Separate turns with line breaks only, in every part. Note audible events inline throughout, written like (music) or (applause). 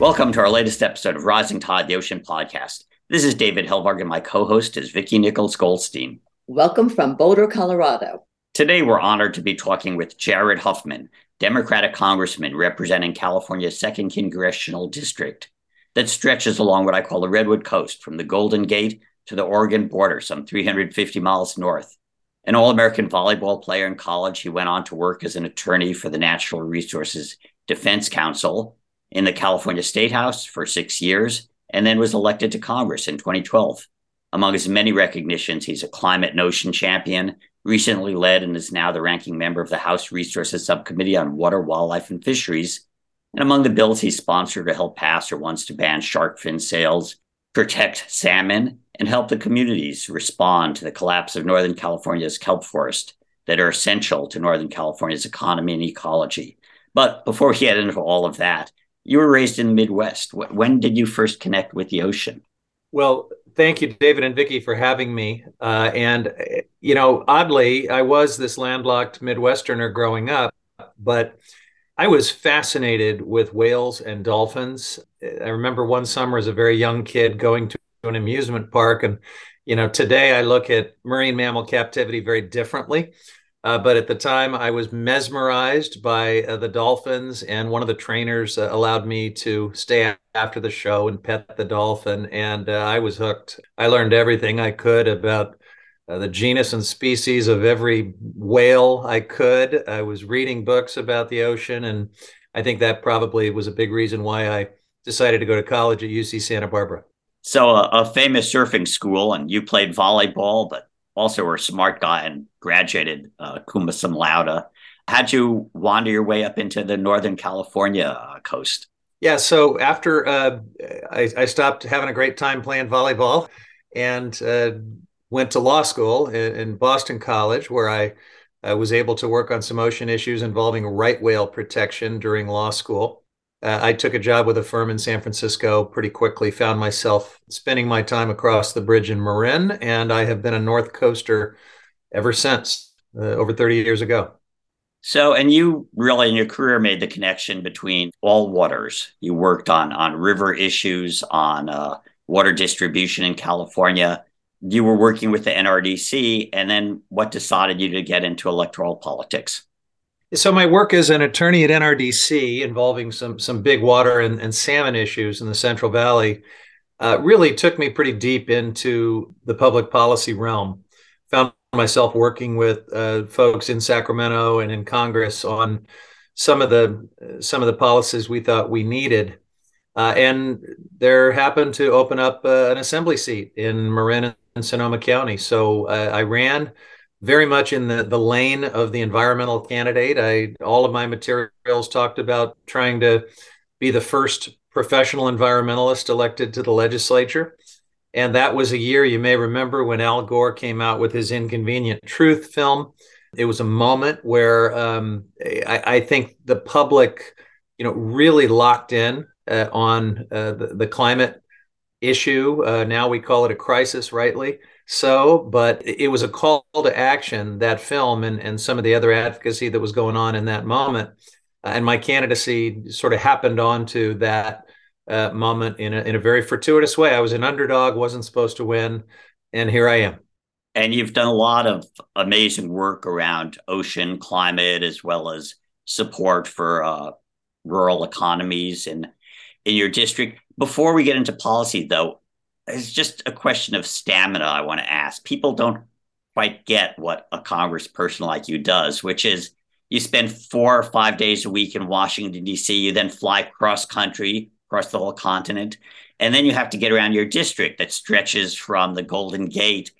Welcome to our latest episode of Rising Tide, the Ocean Podcast. This is David Helvarg, and my co host is Vicki Nichols Goldstein.
Welcome from Boulder, Colorado.
Today, we're honored to be talking with Jared Huffman, Democratic Congressman representing California's 2nd Congressional District that stretches along what I call the Redwood Coast from the Golden Gate to the Oregon border, some 350 miles north. An All American volleyball player in college, he went on to work as an attorney for the Natural Resources Defense Council in the California State House for six years, and then was elected to Congress in 2012. Among his many recognitions, he's a climate notion champion, recently led and is now the ranking member of the House Resources Subcommittee on Water, Wildlife, and Fisheries. And among the bills he sponsored or helped pass or wants to ban shark fin sales, protect salmon, and help the communities respond to the collapse of Northern California's kelp forest that are essential to Northern California's economy and ecology. But before we get into all of that, you were raised in the Midwest. When did you first connect with the ocean?
Well, thank you, David and Vicki, for having me. Uh, and, you know, oddly, I was this landlocked Midwesterner growing up, but I was fascinated with whales and dolphins. I remember one summer as a very young kid going to an amusement park. And, you know, today I look at marine mammal captivity very differently. Uh, but at the time, I was mesmerized by uh, the dolphins, and one of the trainers uh, allowed me to stay after the show and pet the dolphin, and uh, I was hooked. I learned everything I could about uh, the genus and species of every whale I could. I was reading books about the ocean, and I think that probably was a big reason why I decided to go to college at UC Santa Barbara.
So, a famous surfing school, and you played volleyball, but also were a smart guy and graduated uh, cum laude. How'd you wander your way up into the Northern California uh, coast?
Yeah, so after uh, I, I, stopped having a great time playing volleyball and uh, went to law school in, in Boston College, where I was able to work on some ocean issues involving right whale protection during law school uh, I took a job with a firm in San Francisco pretty quickly, found myself spending my time across the bridge in Marin, and I have been a North Coaster ever since, uh, over 30 years ago.
So, and you really in your career made the connection between all waters. You worked on on river issues, on uh, water distribution in California. You were working with the NRDC, and then what decided you to get into electoral politics?
So my work as an attorney at NRDC involving some some big water and, and salmon issues in the Central Valley uh, really took me pretty deep into the public policy realm. Found myself working with uh, folks in Sacramento and in Congress on some of the some of the policies we thought we needed. Uh, and there happened to open up uh, an assembly seat in Marin and Sonoma County. So uh, I ran very much in the, the lane of the environmental candidate. I all of my materials talked about trying to be the first professional environmentalist elected to the legislature. And that was a year you may remember when Al Gore came out with his Inconvenient Truth film. It was a moment where um, I, I, think the public, you know, really locked in uh, on uh, the, the, climate issue. Uh, now we call it a crisis, rightly so, but it was a call to action, that film and, and some of the other advocacy that was going on in that moment. Uh, and my candidacy sort of happened onto that uh, moment in a, in a very fortuitous way. I was an underdog, wasn't supposed to win, and here I am.
And you've done a lot of amazing work around ocean climate as well as support for uh, rural economies in in your district. Before we get into policy, though, it's just a question of stamina I want to ask. People don't quite get what a congressperson like you does, which is you spend four or five days a week in Washington, D.C., you then fly cross country, across the whole continent, and then you have to get around your district that stretches from the Golden Gate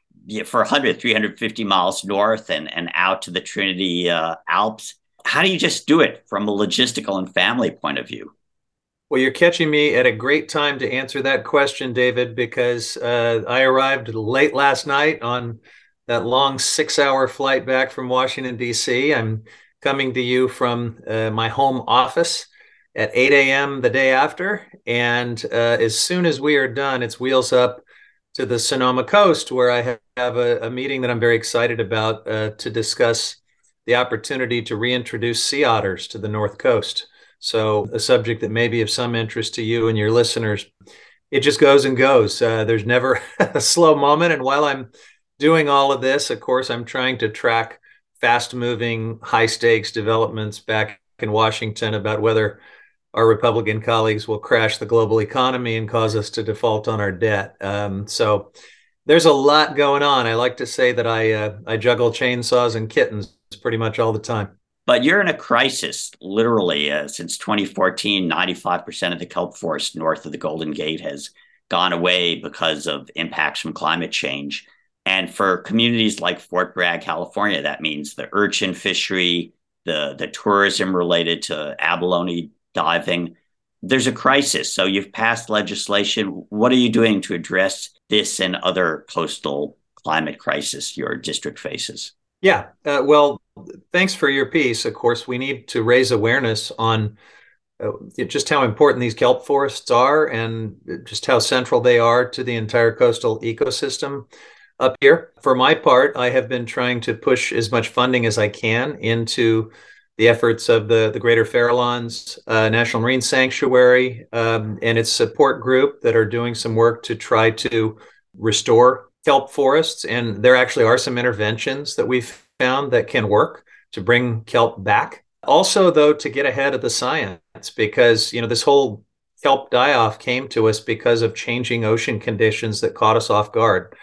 for 100, 350 miles north and, and out to the Trinity uh, Alps. How do you just do it from a logistical and family point of view?
Well, you're catching me at a great time to answer that question, David, because uh, I arrived late last night on that long six hour flight back from Washington, D.C. I'm coming to you from uh, my home office at 8 a.m. the day after. And uh, as soon as we are done, it's wheels up to the Sonoma coast, where I have a, a meeting that I'm very excited about uh, to discuss the opportunity to reintroduce sea otters to the North Coast. So, a subject that may be of some interest to you and your listeners. It just goes and goes. Uh, there's never (laughs) a slow moment. And while I'm doing all of this, of course, I'm trying to track fast moving, high stakes developments back in Washington about whether our Republican colleagues will crash the global economy and cause us to default on our debt. Um, so there's a lot going on. I like to say that I uh, I juggle chainsaws and kittens pretty much all the time.
But you're in a crisis, literally. Uh, since 2014, 95% of the kelp forest north of the Golden Gate has gone away because of impacts from climate change. And for communities like Fort Bragg, California, that means the urchin fishery, the, the tourism related to abalone diving. There's a crisis. So you've passed legislation. What are you doing to address this and other coastal climate crisis your district faces?
Yeah. Uh, well, thanks for your piece. Of course, we need to raise awareness on uh, just how important these kelp forests are and just how central they are to the entire coastal ecosystem up here. For my part, I have been trying to push as much funding as I can into the efforts of the, the Greater Farallones uh, National Marine Sanctuary um, and its support group that are doing some work to try to restore kelp forests. And there actually are some interventions that we've found that can work to bring kelp back. Also, though, to get ahead of the science, because you know this whole kelp die-off came to us because of changing ocean conditions that caught us off guard.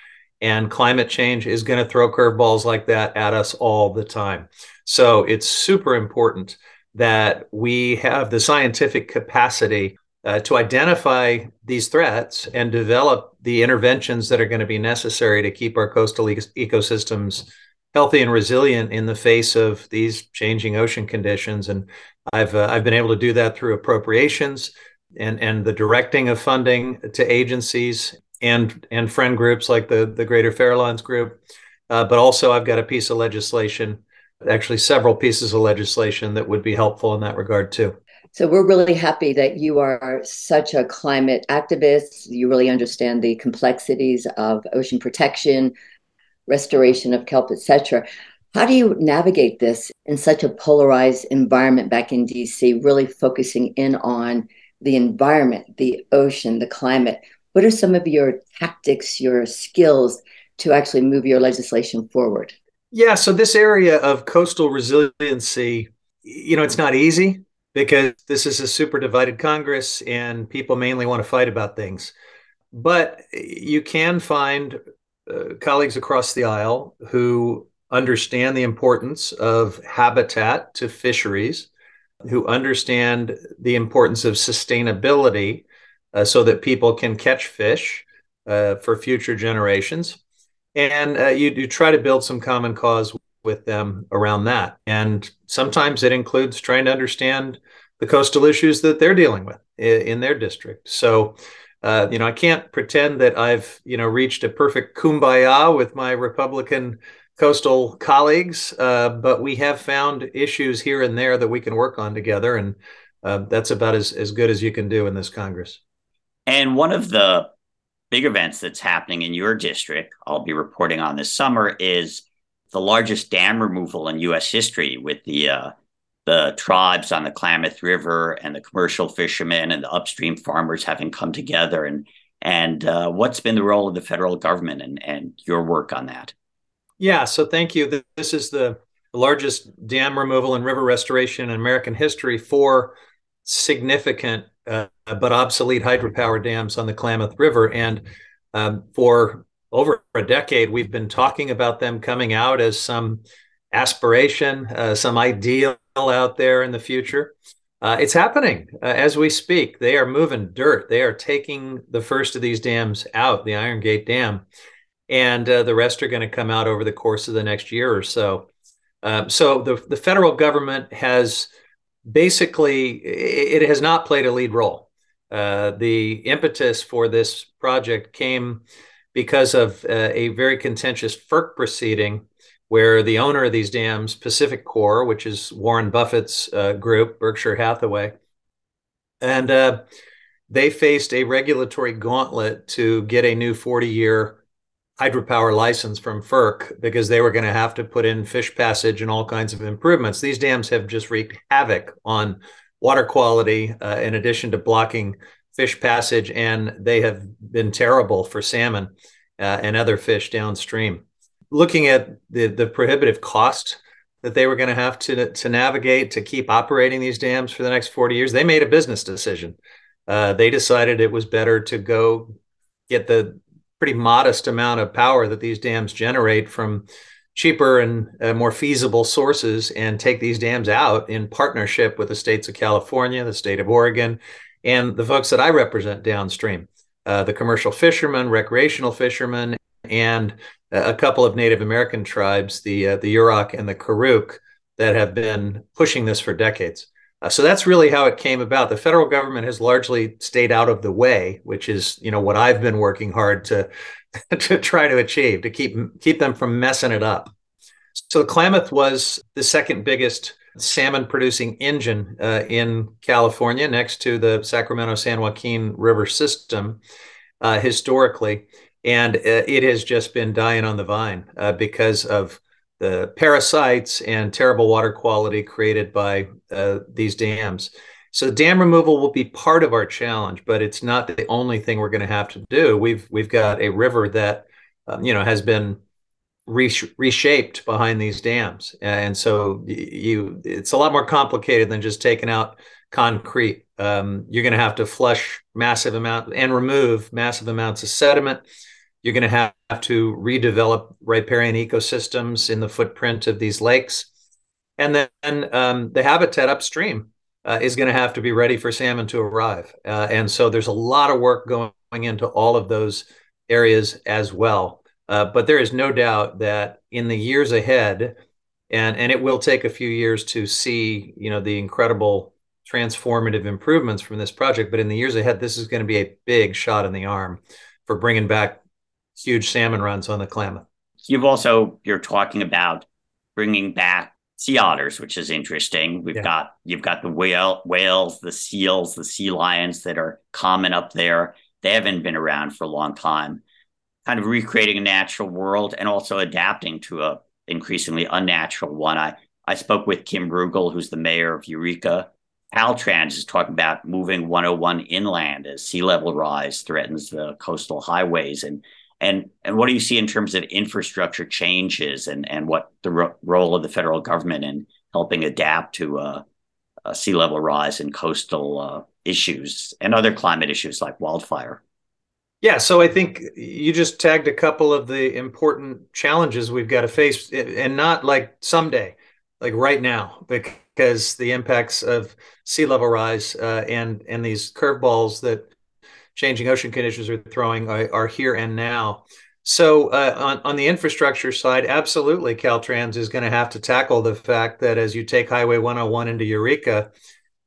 And climate change is going to throw curveballs like that at us all the time. So it's super important that we have the scientific capacity uh, to identify these threats and develop the interventions that are going to be necessary to keep our coastal e- ecosystems healthy and resilient in the face of these changing ocean conditions. And I've uh, I've been able to do that through appropriations and and the directing of funding to agencies and and friend groups like the the Greater Farallones Group. Uh, but also, I've got a piece of legislation, actually several pieces of legislation that would be helpful in that regard too.
So we're really happy that you are such a climate activist. You really understand the complexities of ocean protection, restoration of kelp, etc. How do you navigate this in such a polarized environment back in DC, really focusing in on the environment, the ocean, the climate? What are some of your tactics, your skills to actually move your legislation forward?
Yeah, so this area of coastal resiliency, you know, it's not easy because this is a super divided Congress and people mainly want to fight about things. But you can find uh, colleagues across the aisle who understand the importance of habitat to fisheries, who understand the importance of sustainability uh, so that people can catch fish uh, for future generations. And uh, you, you try to build some common cause with them around that. And sometimes it includes trying to understand the coastal issues that they're dealing with in, in their district. So, uh, you know, I can't pretend that I've, you know, reached a perfect kumbaya with my Republican coastal colleagues, uh, but we have found issues here and there that we can work on together. And uh, that's about as, as good as you can do in this Congress.
And one of the big events that's happening in your district, I'll be reporting on this summer, is the largest dam removal in U.S. history with the uh, the tribes on the Klamath River and the commercial fishermen and the upstream farmers having come together and and uh, what's been the role of the federal government and, and your work on that?
Yeah, so thank you. This is the largest dam removal and river restoration in American history for significant uh, but obsolete hydropower dams on the Klamath River. And um, for over a decade, we've been talking about them coming out as some aspiration, uh, some ideal out there in the future. Uh, it's happening uh, as we speak. They are moving dirt. They are taking the first of these dams out, the Iron Gate Dam, and uh, the rest are going to come out over the course of the next year or so. Um, so the the federal government has basically it has not played a lead role. Uh, the impetus for this project came because of uh, a very contentious FERC proceeding where the owner of these dams, PacifiCorp, which is Warren Buffett's uh, group, Berkshire Hathaway, and uh, they faced a regulatory gauntlet to get a new 40 year hydropower license from FERC because they were going to have to put in fish passage and all kinds of improvements. These dams have just wreaked havoc on water quality, uh, in addition to blocking fish passage, and they have been terrible for salmon uh, and other fish downstream. Looking at the, the prohibitive cost that they were going to have to to navigate to keep operating these dams for the next 40 years, they made a business decision. Uh, they decided it was better to go get the pretty modest amount of power that these dams generate from cheaper and uh, more feasible sources and take these dams out in partnership with the states of California, the state of Oregon, and the folks that I represent downstream, uh, the commercial fishermen, recreational fishermen, and a couple of Native American tribes, the uh, the Yurok and the Karuk, that have been pushing this for decades. Uh, so that's really how it came about. The federal government has largely stayed out of the way, which is you know what I've been working hard to (laughs) to try to achieve to keep keep them from messing it up. So Klamath was the second biggest salmon producing engine uh, in California, next to the Sacramento San Joaquin River system uh, historically, and uh, it has just been dying on the vine uh, because of the parasites and terrible water quality created by uh, these dams. So dam removal will be part of our challenge, but it's not the only thing we're going to have to do. We've we've got a river that um, you know has been reshaped behind these dams, and so you it's a lot more complicated than just taking out concrete. Um, you're going to have to flush massive amount and remove massive amounts of sediment. You're going to have to redevelop riparian ecosystems in the footprint of these lakes. And then um, the habitat upstream uh, is going to have to be ready for salmon to arrive. Uh, and so there's a lot of work going into all of those areas as well. Uh, but there is no doubt that in the years ahead, and, and it will take a few years to see, you know, the incredible transformative improvements from this project. But in the years ahead, this is going to be a big shot in the arm for bringing back huge salmon runs on the Klamath.
You've also you're talking about bringing back sea otters, which is interesting. We've yeah. got you've got the whale whales, the seals, the sea lions that are common up there. They haven't been around for a long time. Kind of recreating a natural world and also adapting to a increasingly unnatural one. I I spoke with Kim Bergel, who's the mayor of Eureka. Caltrans is talking about moving 101 inland as sea level rise threatens the coastal highways and and and what do you see in terms of infrastructure changes and and what the ro- role of the federal government in helping adapt to uh, sea level rise and coastal uh, issues and other climate issues like wildfire?
Yeah, so I think you just tagged a couple of the important challenges we've got to face, and not like someday, like right now, because the impacts of sea level rise uh, and and these curveballs that changing ocean conditions are throwing are, are here and now. So uh, on, on the infrastructure side, absolutely, Caltrans is going to have to tackle the fact that as you take Highway 101 into Eureka,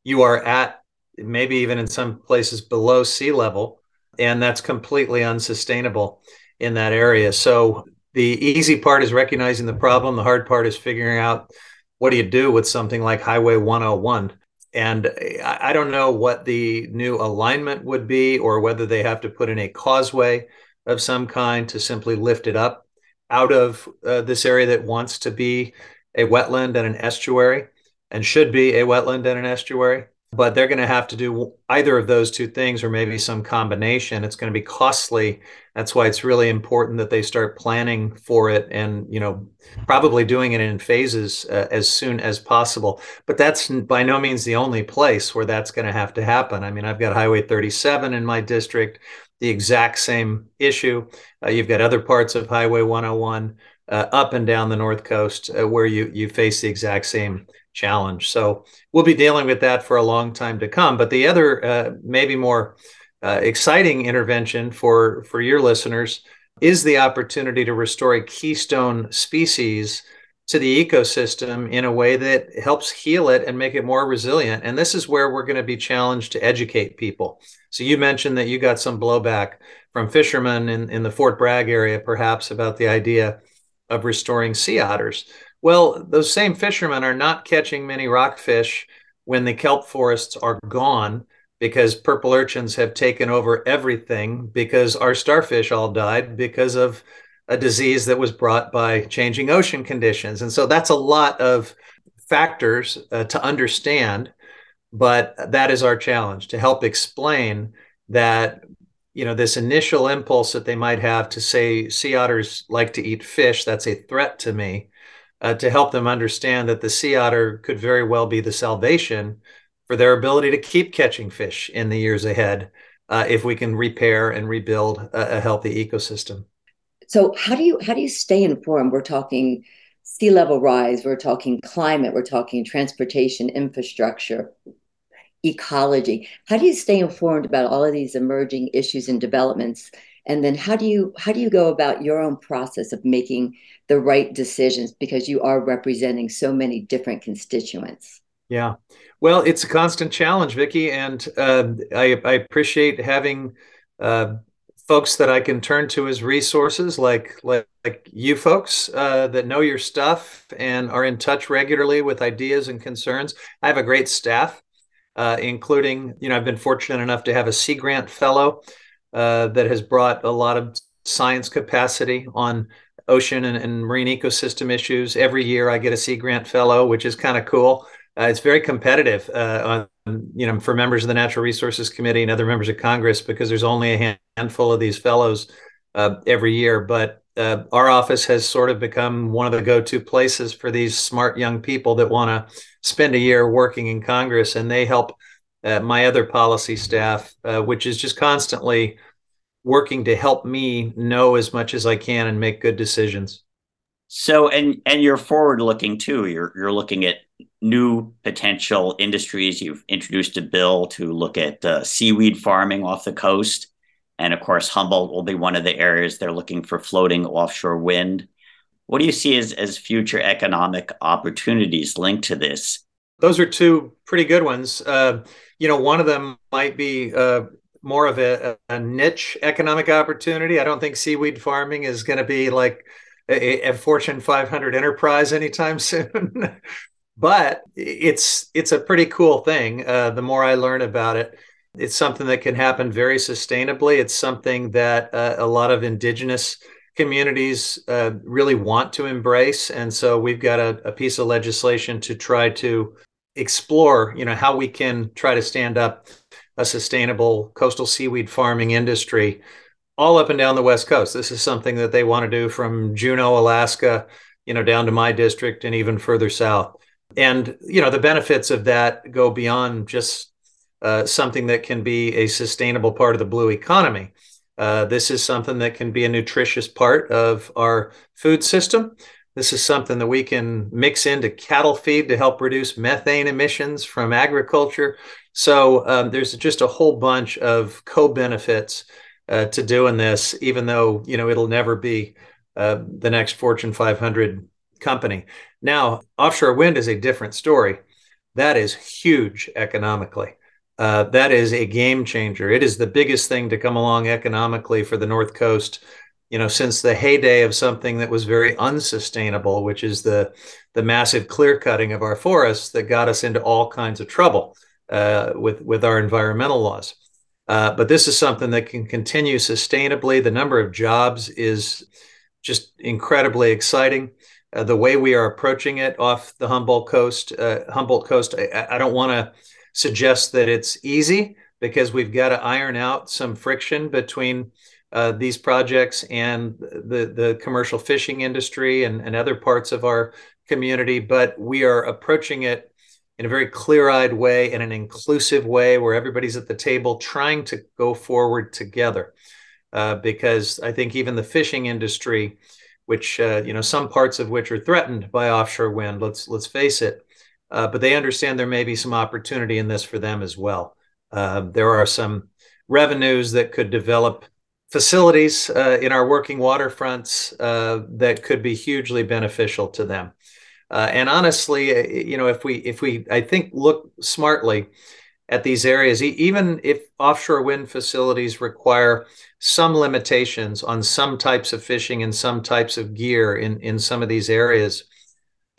you are at maybe even in some places below sea level, and that's completely unsustainable in that area. So the easy part is recognizing the problem. The hard part is figuring out what do you do with something like Highway 101 and I don't know what the new alignment would be or whether they have to put in a causeway of some kind to simply lift it up out of uh, this area that wants to be a wetland and an estuary and should be a wetland and an estuary but they're going to have to do either of those two things or maybe some combination. It's going to be costly. That's why it's really important that they start planning for it and you know probably doing it in phases uh, as soon as possible. But that's by no means the only place where that's going to have to happen. I mean i've got highway 37 in my district the exact same issue. Uh, you've got other parts of highway 101 uh, up and down the north coast uh, where you you face the exact same challenge. So we'll be dealing with that for a long time to come. But the other, uh, maybe more uh, exciting intervention for for your listeners is the opportunity to restore a keystone species to the ecosystem in a way that helps heal it and make it more resilient. And this is where we're going to be challenged to educate people. So you mentioned that you got some blowback from fishermen in, in the Fort Bragg area, perhaps about the idea of restoring sea otters. Well, those same fishermen are not catching many rockfish when the kelp forests are gone because purple urchins have taken over everything because our starfish all died because of a disease that was brought by changing ocean conditions. And so that's a lot of factors uh, to understand. but that is our challenge to help explain that you know this initial impulse that they might have to say sea otters like to eat fish that's a threat to me uh, to help them understand that the sea otter could very well be the salvation for their ability to keep catching fish in the years ahead uh, if we can repair and rebuild a, a healthy ecosystem.
So how do you how do you stay informed? We're talking sea level rise we're talking climate we're talking transportation infrastructure ecology. How do you stay informed about all of these emerging issues and developments? And then how do you how do you go about your own process of making the right decisions because you are representing so many different constituents?
Yeah, well, it's a constant challenge, Vicki, and uh, I, I, appreciate having uh, folks that I can turn to as resources, like like, like you folks uh, that know your stuff and are in touch regularly with ideas and concerns. I have a great staff uh, including, you know, I've been fortunate enough to have a Sea Grant Fellow uh, that has brought a lot of science capacity on ocean and, and, marine ecosystem issues. Every year I get a Sea Grant Fellow, which is kind of cool. Uh, it's very competitive, uh, on, you know, for members of the Natural Resources Committee and other members of Congress because there's only a handful of these fellows uh, every year. But uh, our office has sort of become one of the go-to places for these smart young people that want to spend a year working in Congress, and they help uh, my other policy staff, uh, which is just constantly working to help me know as much as I can and make good decisions.
So, and and you're forward looking too. You're you're looking at new potential industries. You've introduced a bill to look at uh, seaweed farming off the coast, and of course, Humboldt will be one of the areas they're looking for floating offshore wind. What do you see as, as future economic opportunities linked to this?
Those are two pretty good ones. Uh, you know, one of them might be uh, more of a, a, niche economic opportunity. I don't think seaweed farming is going to be like a, a Fortune 500 enterprise anytime (laughs) soon. but it's it's a pretty cool thing. Uh, the more I learn about it, it's something that can happen very sustainably. It's something that uh, a lot of indigenous communities uh, really want to embrace. And so we've got a, a, piece of legislation to try to explore, you know, how we can try to stand up a sustainable coastal seaweed farming industry all up and down the West Coast. This is something that they want to do from Juneau, Alaska, you know, down to my district and even further south. And, you know, the benefits of that go beyond just uh, something that can be a sustainable part of the blue economy. Uh, this is something that can be a nutritious part of our food system. This is something that we can mix into cattle feed to help reduce methane emissions from agriculture. So um, there's just a whole bunch of co-benefits uh, to doing this, even though you know it'll never be uh, the next Fortune 500 company. Now, offshore wind is a different story. That is huge economically uh, that is a game changer. It is the biggest thing to come along economically for the North Coast, you know, since the heyday of something that was very unsustainable, which is the the massive clear cutting of our forests that got us into all kinds of trouble uh, with with our environmental laws. Uh, but this is something that can continue sustainably. The number of jobs is just incredibly exciting. Uh, the way we are approaching it off the Humboldt coast, uh, Humboldt coast, I, I don't want to suggest that it's easy because we've got to iron out some friction between uh, these projects and the, the commercial fishing industry and, and other parts of our community. But we are approaching it in a very clear eyed way, in an inclusive way where everybody's at the table trying to go forward together. Uh, because I think even the fishing industry, which uh, you know some parts of which are threatened by offshore wind, let's let's face it, uh, but they understand there may be some opportunity in this for them as well. Uh, there are some revenues that could develop facilities uh, in our working waterfronts uh, that could be hugely beneficial to them. Uh, and honestly, uh, you know, if we if we I think look smartly at these areas, even if offshore wind facilities require some limitations on some types of fishing and some types of gear in in some of these areas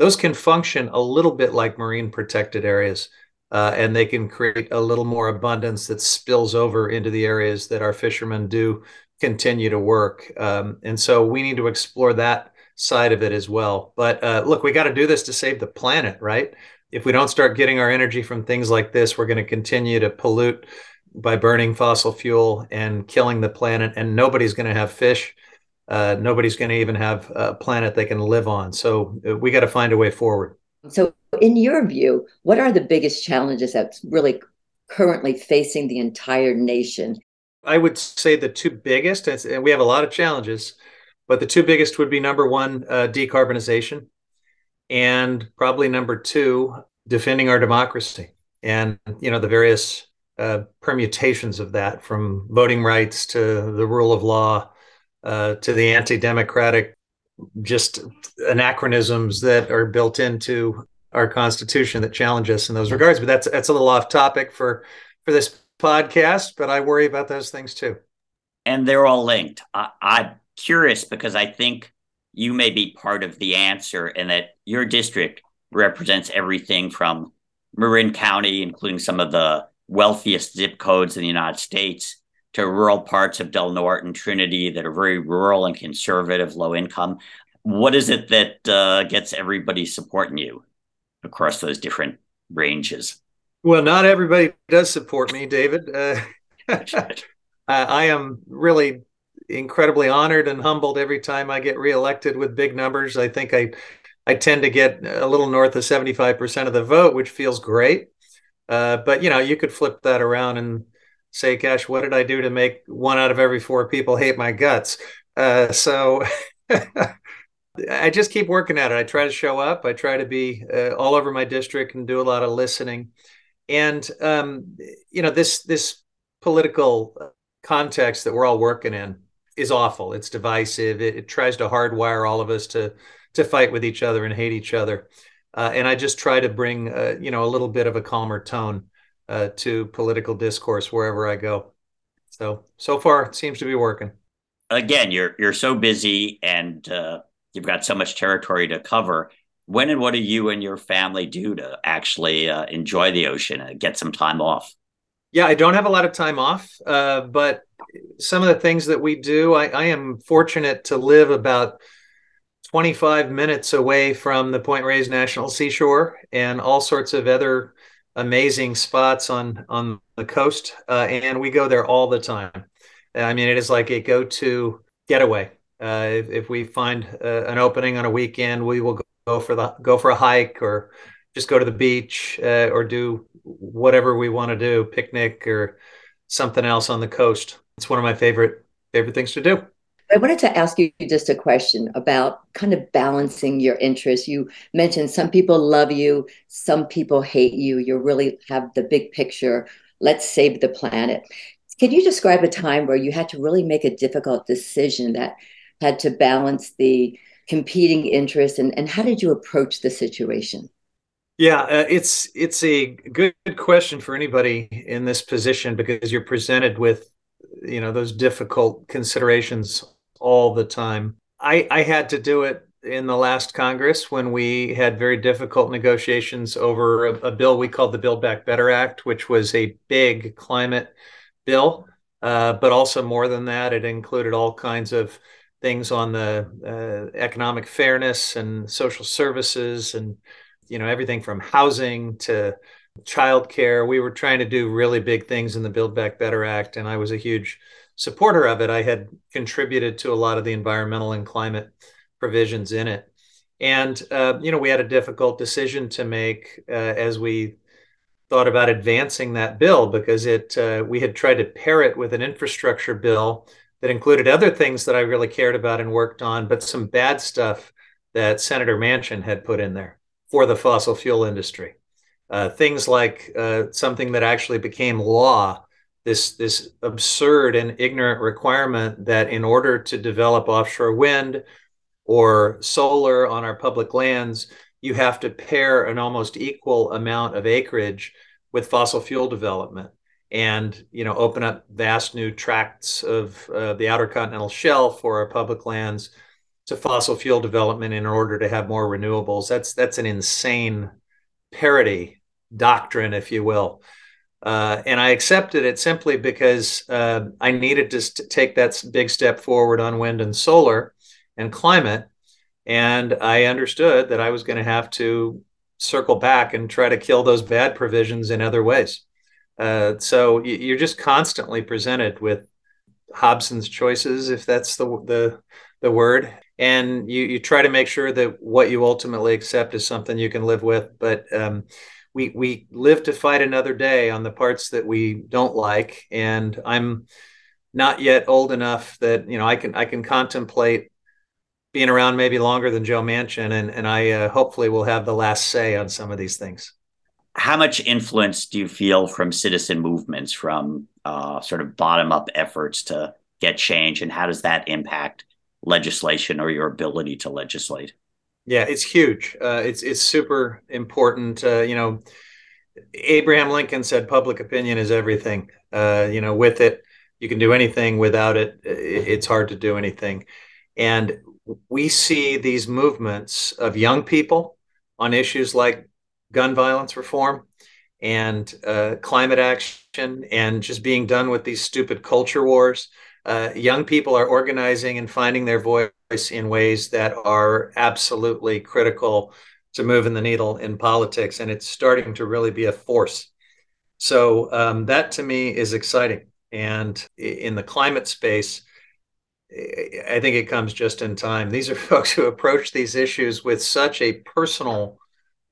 those can function a little bit like marine protected areas. Uh, and they can create a little more abundance that spills over into the areas that our fishermen do continue to work. Um, and so we need to explore that side of it as well. But uh, look, we got to do this to save the planet, right? if we don't start getting our energy from things like this, we're going to continue to pollute by burning fossil fuel and killing the planet, and nobody's going to have fish. Uh, nobody's going to even have a planet they can live on. So uh, we got to find a way forward.
So, in your view, what are the biggest challenges that's really currently facing the entire nation?
I would say the two biggest, and we have a lot of challenges, but the two biggest would be number one, uh, decarbonization, and probably number two, defending our democracy and you know the various uh, permutations of that, from voting rights to the rule of law uh, to the anti-democratic just anachronisms that are built into our constitution that challenge us in those regards. But that's that's a little off topic for for this podcast. But I worry about those things too.
And they're all linked. I, I'm curious because I think you may be part of the answer, and that your district represents everything from Marin County, including some of the wealthiest zip codes in the United States, to rural parts of Del Norte and Trinity that are very rural and conservative, low income. What is it that uh, gets everybody supporting you across those different ranges?
Well, not everybody does support me, David. Uh, (laughs) I am really incredibly honored and humbled every time I get reelected with big numbers. I think I I tend to get a little north of 75% of the vote, which feels great. Uh, but you know, you could flip that around and say, gosh, what did I do to make one out of every four people hate my guts? Uh, so (laughs) I just keep working at it. I try to show up. I try to be uh, all over my district and do a lot of listening. And um, you know, this this political context that we're all working in is awful. It's divisive. It, it tries to hardwire all of us to to fight with each other and hate each other. Uh, and I just try to bring, uh, you know, a little bit of a calmer tone uh, to political discourse wherever I go. So so far, it seems to be working.
Again, you're you're so busy and uh, you've got so much territory to cover. When and what do you and your family do to actually uh, enjoy the ocean and get some time off?
Yeah, I don't have a lot of time off, uh, but some of the things that we do, I, I am fortunate to live about 25 minutes away from the Point Reyes National Seashore and all sorts of other amazing spots on on the coast, uh, and we go there all the time. I mean, it is like a go-to getaway. Uh, if, if, we find uh, an opening on a weekend, we will go for the go for a hike or just go to the beach uh, or do whatever we want to do, picnic or something else on the coast. It's one of my favorite favorite things to do.
I wanted to ask you just a question about kind of balancing your interests. You mentioned some people love you, some people hate you. You really have the big picture. Let's save the planet. Can you describe a time where you had to really make a difficult decision that had to balance the competing interests, and, and how did you approach the situation?
Yeah, uh, it's it's a good question for anybody in this position because you're presented with you know those difficult considerations all the time. I, I had to do it in the last Congress when we had very difficult negotiations over a, a, bill we called the Build Back Better Act, which was a big climate bill. Uh, but also more than that, it included all kinds of things on the uh, economic fairness and social services and you know everything from housing to childcare. We were trying to do really big things in the Build Back Better Act, and I was a huge supporter of it, I had contributed to a lot of the environmental and climate provisions in it. And, uh, you know, we had a difficult decision to make uh, as we thought about advancing that bill because it uh, we had tried to pair it with an infrastructure bill that included other things that I really cared about and worked on, but some bad stuff that Senator Manchin had put in there for the fossil fuel industry. Uh, things like uh, something that actually became law this this absurd and ignorant requirement that in order to develop offshore wind or solar on our public lands, you have to pair an almost equal amount of acreage with fossil fuel development and you know open up vast new tracts of uh, the outer continental shelf or our public lands to fossil fuel development in order to have more renewables. That's that's an insane parity doctrine if you will uh, and I accepted it simply because uh, I needed to take that big step forward on wind and solar and climate. And I understood that I was going to have to circle back and try to kill those bad provisions in other ways. Uh, so you're just constantly presented with Hobson's choices, if that's the the the word, and you you try to make sure that what you ultimately accept is something you can live with. But um, we we live to fight another day on the parts that we don't like, and I'm not yet old enough that you know I can I can contemplate being around maybe longer than Joe Manchin, and and I uh, hopefully will have the last say on some of these things.
How much influence do you feel from citizen movements, from uh, sort of bottom up efforts to get change, and how does that impact legislation or your ability to legislate?
Yeah, it's huge. Uh, it's it's super important. Uh, you know, Abraham Lincoln said, "Public opinion is everything." Uh, you know, with it, you can do anything. Without it, it's hard to do anything. And we see these movements of young people on issues like gun violence reform and uh, climate action and just being done with these stupid culture wars. Uh, young people are organizing and finding their voice in ways that are absolutely critical to moving the needle in politics, and it's starting to really be a force. So um, that to me is exciting. And in the climate space, I think it comes just in time. These are (laughs) folks who approach these issues with such a personal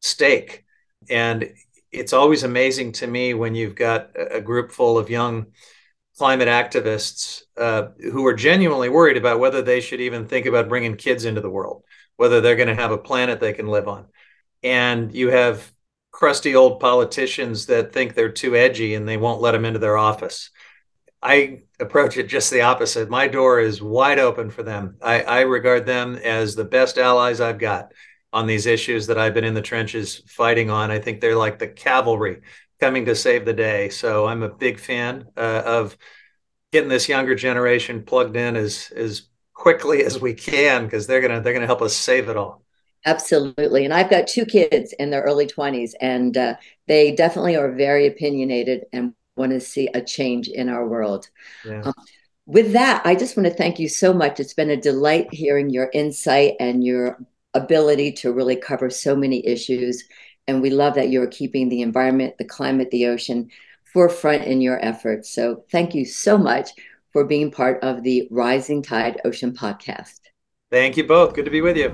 stake. And it's always amazing to me when you've got a group full of young climate activists uh, who are genuinely worried about whether they should even think about bringing kids into the world, whether they're going to have a planet they can live on. And you have crusty old politicians that think they're too edgy and they won't let them into their office. I approach it just the opposite. My door is wide open for them. I, I regard them as the best allies I've got on these issues that I've been in the trenches fighting on. I think they're like the cavalry coming to save the day. So I'm a big fan uh, of getting this younger generation plugged in as as quickly as we can because they're gonna they're gonna help us save it all.
Absolutely, and I've got two kids in their early twenties, and uh, they definitely are very opinionated and want to see a change in our world. Yeah. Um, with that, I just want to thank you so much. It's been a delight hearing your insight and your ability to really cover so many issues. And we love that you're keeping the environment, the climate, the ocean forefront in your efforts. So thank you so much for being part of the Rising Tide Ocean podcast.
Thank you both. Good to be with you.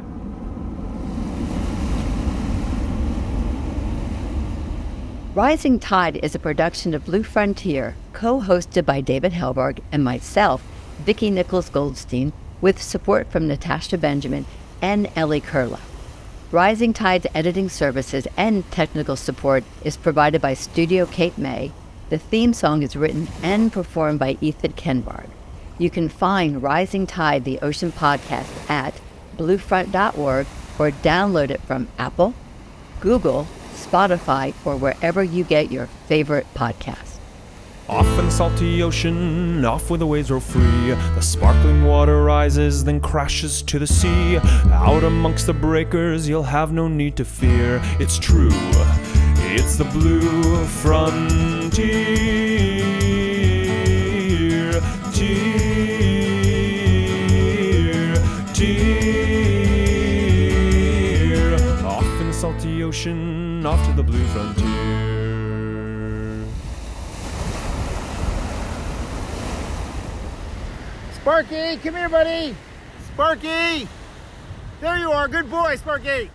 Rising Tide is a production of Blue Frontier, co hosted by David Helvarg and myself, Vicki Nichols Goldstein, with support from Natasha Benjamin and Ellie Kurla. Rising Tide's editing services and technical support is provided by Studio Cape May. The theme song is written and performed by Ethan Kenbard. You can find Rising Tide, the Ocean Podcast, at bluefront.org or download it from Apple, Google, Spotify, or wherever you get your favorite podcasts.
Off in the salty ocean, off where the waves roll free. The sparkling water rises, then crashes to the sea. Out amongst the breakers, you'll have no need to fear. It's true, it's the blue frontier. Tear, tear. Off in the salty ocean off to the blue frontier.
Sparky, come here, buddy. Sparky! There you are. Good boy, Sparky.